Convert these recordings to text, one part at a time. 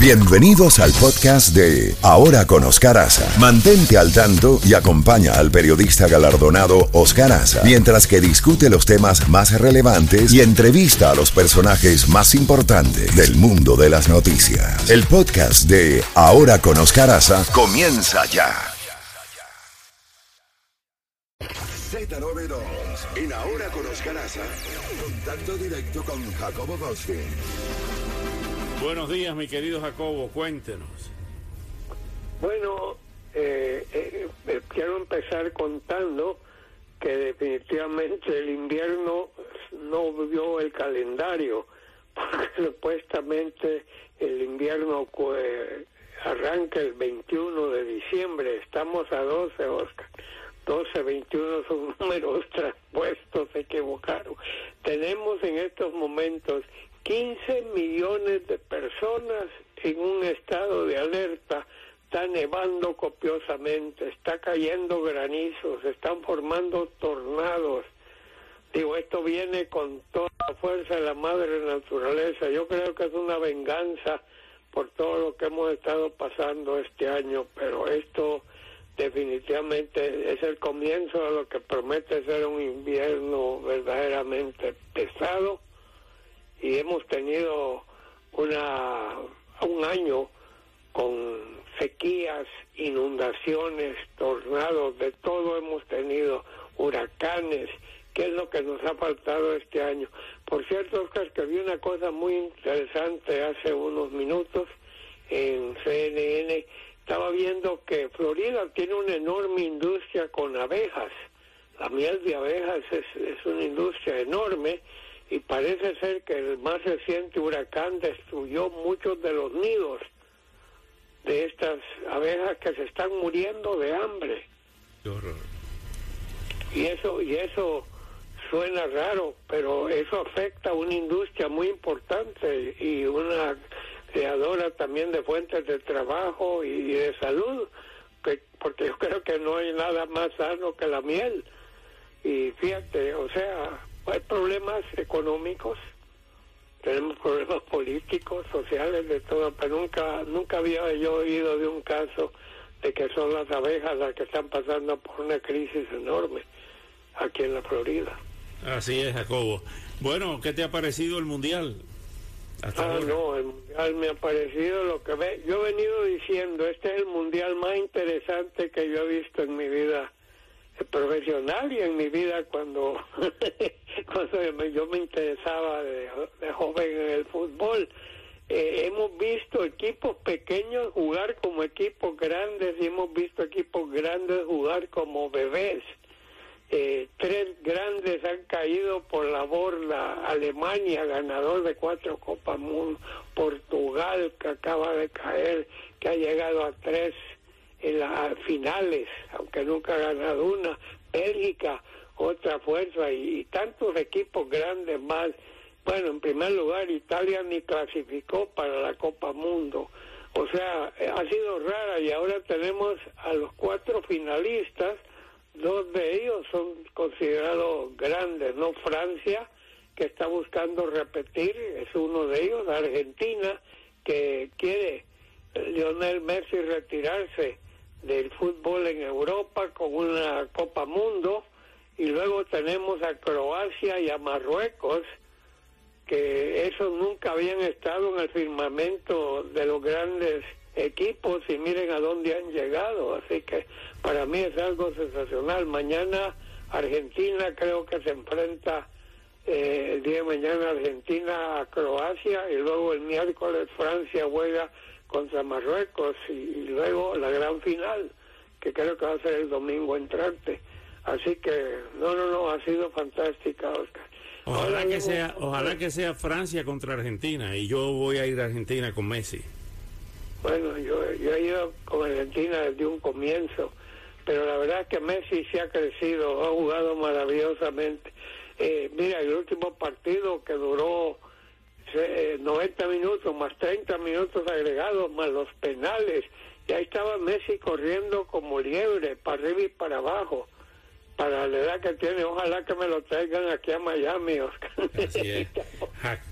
Bienvenidos al podcast de Ahora con Oscar Aza. Mantente al tanto y acompaña al periodista galardonado Oscar Aza mientras que discute los temas más relevantes y entrevista a los personajes más importantes del mundo de las noticias. El podcast de Ahora con Oscar Aza comienza ya. Z92 en Ahora con Oscar Aza. Contacto directo con Jacobo Goldstein. Buenos días, mi querido Jacobo, cuéntenos. Bueno, eh, eh, eh, quiero empezar contando que definitivamente el invierno no vio el calendario, porque supuestamente el invierno pues, arranca el 21 de diciembre, estamos a 12, Oscar. 12, 21 son números traspuestos, se equivocaron. Tenemos en estos momentos 15 millones de personas en un estado de alerta. Está nevando copiosamente, está cayendo granizos, se están formando tornados. Digo, esto viene con toda la fuerza de la madre naturaleza. Yo creo que es una venganza por todo lo que hemos estado pasando este año, pero esto definitivamente es el comienzo de lo que promete ser un invierno verdaderamente pesado y hemos tenido una un año con sequías, inundaciones, tornados, de todo hemos tenido, huracanes, ¿qué es lo que nos ha faltado este año? Por cierto, Oscar, que vi una cosa muy interesante hace unos minutos en CNN, estaba viendo que Florida tiene una enorme industria con abejas, la miel de abejas es, es una industria enorme, y parece ser que el más reciente huracán destruyó muchos de los nidos de estas abejas que se están muriendo de hambre. Y eso y eso suena raro, pero eso afecta a una industria muy importante y una creadora también de fuentes de trabajo y de salud, que, porque yo creo que no hay nada más sano que la miel. Y fíjate, o sea, hay problemas económicos, tenemos problemas políticos, sociales, de todo, pero nunca, nunca había yo oído de un caso de que son las abejas las que están pasando por una crisis enorme aquí en la Florida. Así es, Jacobo. Bueno, ¿qué te ha parecido el Mundial? ah, no, el Mundial me ha parecido lo que ve. Yo he venido diciendo, este es el Mundial más interesante que yo he visto en mi vida profesional y en mi vida cuando, cuando yo me interesaba de, joven en el fútbol. Eh, hemos visto equipos pequeños jugar como equipos grandes y hemos visto equipos grandes jugar como bebés. Eh, tres grandes han caído por la borda. Alemania, ganador de cuatro Copas Mundo. Portugal, que acaba de caer, que ha llegado a tres en las finales, aunque nunca ha ganado una, Bélgica, otra fuerza y, tantos equipos grandes más. Bueno, en primer lugar, Italia ni clasificó para la Copa Mundo. O sea, ha sido rara y ahora tenemos a los cuatro finalistas, dos de ellos son considerados grandes, ¿no? Francia, que está buscando repetir, es uno de ellos, Argentina, que quiere Lionel Messi retirarse del fútbol en Europa con una Copa Mundo y luego tenemos a Croacia y a Marruecos que esos nunca habían estado en el firmamento de los grandes equipos y miren a dónde han llegado. Así que para mí es algo sensacional. Mañana Argentina creo que se enfrenta eh, el día de mañana Argentina a Croacia y luego el miércoles Francia juega contra Marruecos y, luego la gran final, que creo que va a ser el domingo entrante. Así que, no, no, no, ha sido fantástica, Oscar. Ojalá que, sea, ojalá que sea Francia contra Argentina y yo voy a ir a Argentina con Messi. Bueno, yo, yo he ido con Argentina desde un comienzo, pero la verdad es que Messi se ha crecido, ha jugado maravillosamente. Eh, mira, el último partido que duró 90 eh, minutos, más 30 minutos agregados, más los penales. Y ahí estaba Messi corriendo como liebre, para arriba y para abajo. Para la edad que tiene, ojalá que me lo traigan aquí a Miami, Oscar.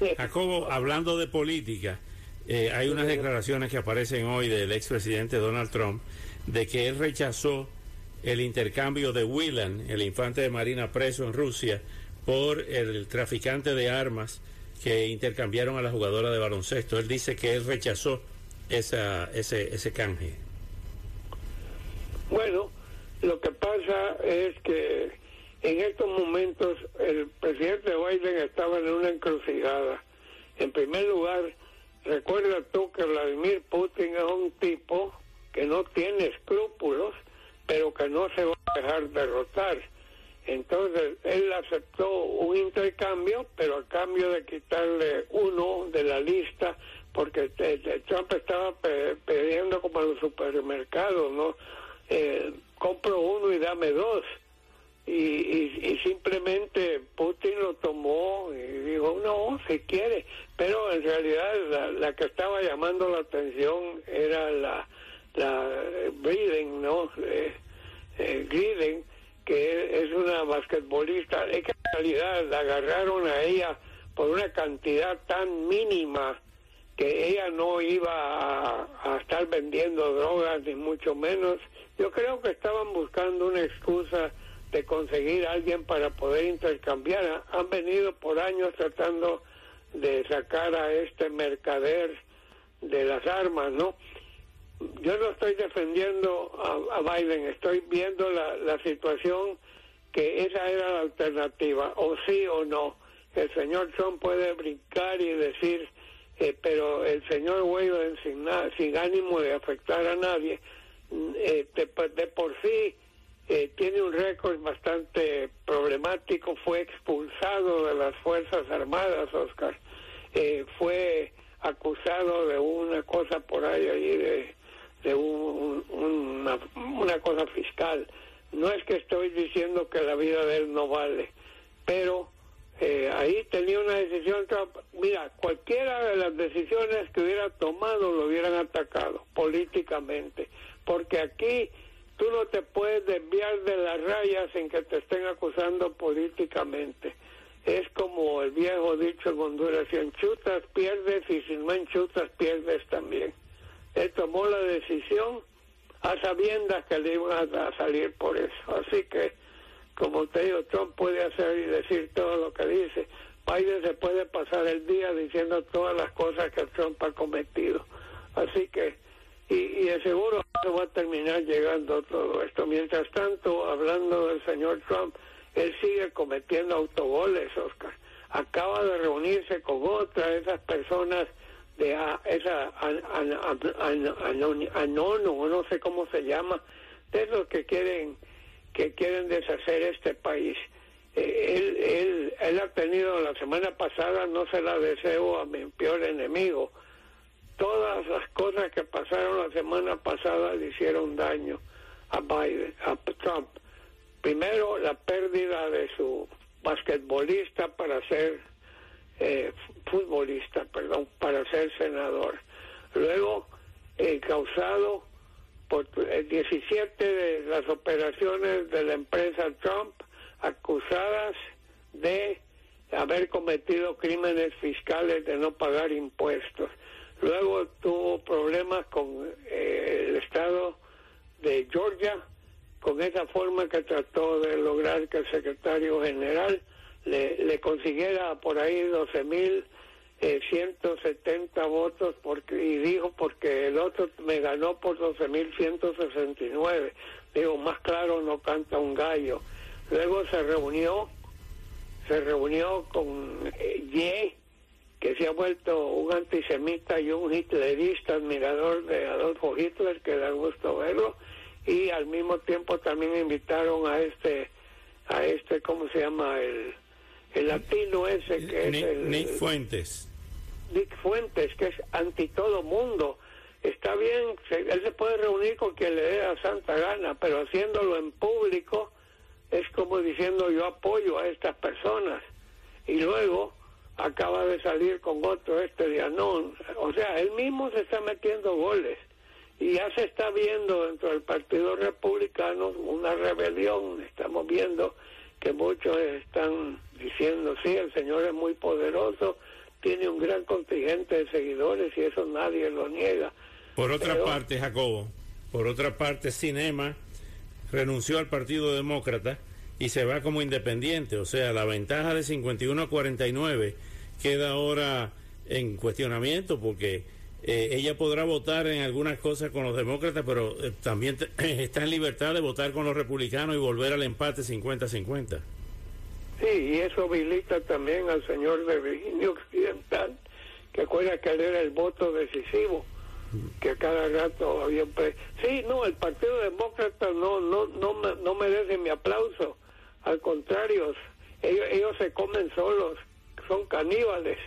Jacobo, hablando de política, eh, hay unas declaraciones que aparecen hoy del expresidente Donald Trump de que él rechazó el intercambio de Whelan, el infante de Marina preso en Rusia, por el traficante de armas que intercambiaron a la jugadora de baloncesto. Él dice que él rechazó esa, ese, ese canje. Bueno, lo que pasa es que en estos momentos el presidente Biden estaba en una encrucijada. En primer lugar, recuerda tú que Vladimir Putin es un tipo que no tiene escrúpulos, pero que no se va a dejar derrotar. Entonces él aceptó un intercambio, pero a cambio de quitarle uno de la lista, porque Trump estaba pidiendo como en los supermercados, ¿no? Eh, compro uno y dame dos. Y, simplemente Putin lo tomó y dijo, no, si quiere. Pero en realidad la, que estaba llamando la atención era la, la Breeden, ¿no? Eh, eh que es una basquetbolista. Es que en realidad la agarraron a ella por una cantidad tan mínima que ella no iba a, estar vendiendo drogas, ni mucho menos. Yo creo que estaban buscando una excusa de conseguir a alguien para poder intercambiar. Han venido por años tratando de sacar a este mercader de las armas, ¿no? Yo no estoy defendiendo a, Biden, estoy viendo la, la situación que esa era la alternativa, o sí o no. El señor Trump puede brincar y decir eh, pero el señor Weyden sin, sin ánimo de afectar a nadie, mm, eh, de, por sí eh, tiene un récord bastante problemático, fue expulsado de las Fuerzas Armadas, Oscar, fue acusado de una cosa por ahí, ahí de, de una, una cosa fiscal. No es que estoy diciendo que la vida de él no vale, pero eh, ahí tenía una decisión, mira, cualquiera de las decisiones que hubiera tomado lo hubieran atacado políticamente, porque aquí tú no te puedes desviar de las rayas sin que te estén acusando políticamente. Es como el viejo dicho en Honduras, si enchutas pierdes y si no enchutas pierdes también. Él tomó la decisión a sabiendas que le iban a salir por eso. Así que como te digo, Trump puede hacer y decir todo lo que dice. Biden se puede pasar el día diciendo todas las cosas que Trump ha cometido. Así que, y, y de seguro se va a terminar llegando todo esto. Mientras tanto, hablando del señor Trump, él sigue cometiendo autogoles, Oscar. Acaba de reunirse con otra de esas personas de esa anono, o no sé cómo se llama, de esos que quieren que quieren deshacer este país. Eh, él, él, él ha tenido la semana pasada, no se la deseo a mi peor enemigo. Todas las cosas que pasaron la semana pasada le hicieron daño a Biden, a Trump. Primero, la pérdida de su basquetbolista para ser eh, futbolista, perdón, para ser senador. Luego, eh, causado por 17 de las operaciones de la empresa Trump acusadas de haber cometido crímenes fiscales de no pagar impuestos. Luego tuvo problemas con eh, el estado de Georgia, con esa forma que trató de lograr que el secretario general le, le consiguiera por ahí 12 mil 170 eh, votos porque, y dijo porque el otro me ganó por 12.169. Digo, más claro no canta un gallo. Luego se reunió, se reunió con eh, Ye, que se ha vuelto un antisemita y un hitlerista, admirador de Adolfo Hitler, que da gusto verlo, y al mismo tiempo también invitaron a este, a este, ¿cómo se llama? El, el latino ese que es el, Nick Fuentes. Nick Fuentes, que es anti todo mundo. Está bien, él se puede reunir con quien le dé a santa gana, pero haciéndolo en público es como diciendo yo apoyo a estas personas. Y luego acaba de salir con otro este de Anón. O sea, él mismo se está metiendo goles. Y ya se está viendo dentro del Partido Republicano una rebelión. Estamos viendo que muchos están diciendo, sí, el Señor es muy poderoso, tiene un gran contingente de seguidores y eso nadie lo niega. Por otra parte, Jacobo, por otra parte, Cinema renunció al Partido Demócrata y se va como independiente, o sea, la ventaja de 51 a 49 queda ahora en cuestionamiento porque eh, ella podrá votar en algunas cosas con los demócratas, pero eh, también está en libertad de votar con los republicanos y volver al empate 50-50. Sí, y eso habilita también al señor de Virginia Occidental, que acuerda que él era el voto decisivo, que cada rato había... Sí, no, el Partido Demócrata no, no, no, no merece mi aplauso, al contrario, ellos, ellos se comen solos, son caníbales.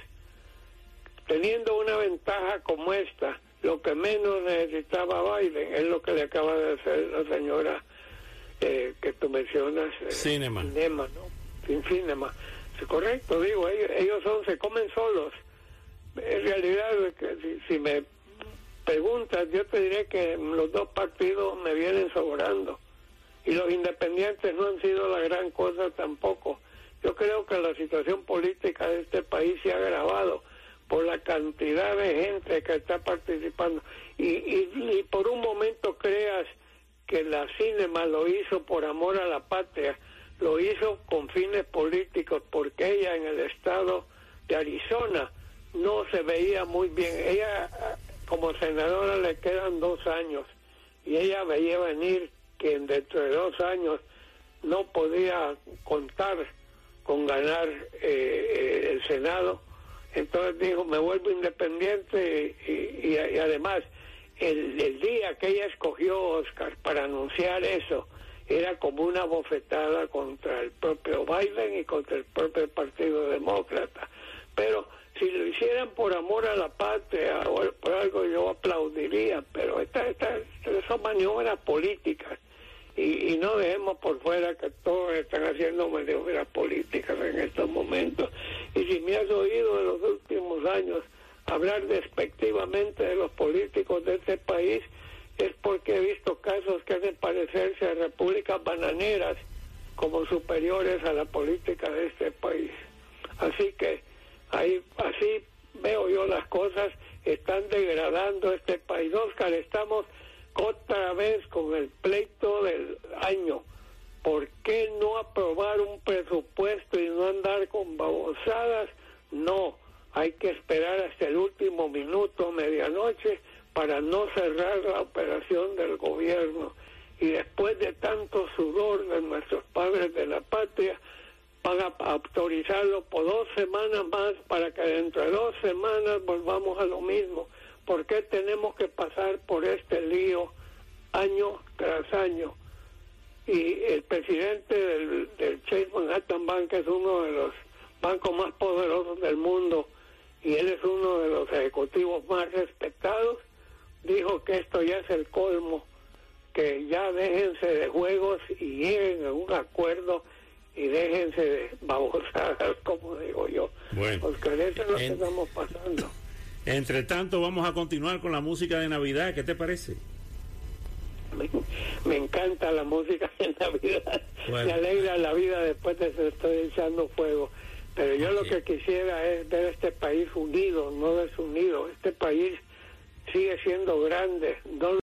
Teniendo una ventaja como esta, lo que menos necesitaba Biden es lo que le acaba de hacer la señora eh, que tú mencionas. Eh, cinema. Cinema, ¿no? Sin cinema. correcto, digo, ellos, son, se comen solos. En realidad, si, si me preguntas, yo te diré que los dos partidos me vienen sobrando. Y los independientes no han sido la gran cosa tampoco. Yo creo que la situación política de este país se ha agravado cantidad de gente que está participando. Y, y, por un momento creas que la cinema lo hizo por amor a la patria, lo hizo con fines políticos, porque ella en el estado de Arizona no se veía muy bien. Ella como senadora le quedan dos años y ella veía venir que dentro de dos años no podía contar con ganar eh, eh, el Senado entonces dijo, me vuelvo independiente y, además el, el, día que ella escogió Oscar para anunciar eso era como una bofetada contra el propio Biden y contra el propio Partido Demócrata. Pero si lo hicieran por amor a la patria o por algo yo aplaudiría, pero estas esta, son maniobras políticas y, no dejemos por fuera que todos están haciendo maniobras políticas en estos momentos. Y si me has oído en los últimos años hablar despectivamente de los políticos de este país, es porque he visto casos que hacen parecerse a repúblicas bananeras como superiores a la política de este país. Así que ahí así veo yo las cosas, están degradando este país. Oscar, estamos otra vez con el pleito del año. ¿Por qué no aprobar un presupuesto y no andar con babosadas? No, hay que esperar hasta el último minuto, medianoche, para no cerrar la operación del gobierno. Y después de tanto sudor de nuestros padres de la patria, van a autorizarlo por dos semanas más para que dentro de dos semanas volvamos a lo mismo. ¿Por qué tenemos que pasar por este lío año tras año? Y el presidente del, del Chase Manhattan Bank es uno de los bancos más poderosos del mundo y él es uno de los ejecutivos más respetados, dijo que esto ya es el colmo, que ya déjense de juegos y lleguen a un acuerdo y déjense de babosadas, como digo yo. Bueno, porque eso es lo que estamos pasando. Entre tanto, vamos a continuar con la música de Navidad. ¿Qué te parece? Me, encanta la música de Navidad. Me alegra la vida después de que estoy echando fuego. Pero yo lo que quisiera es ver este país unido, no desunido. Este país sigue siendo grande.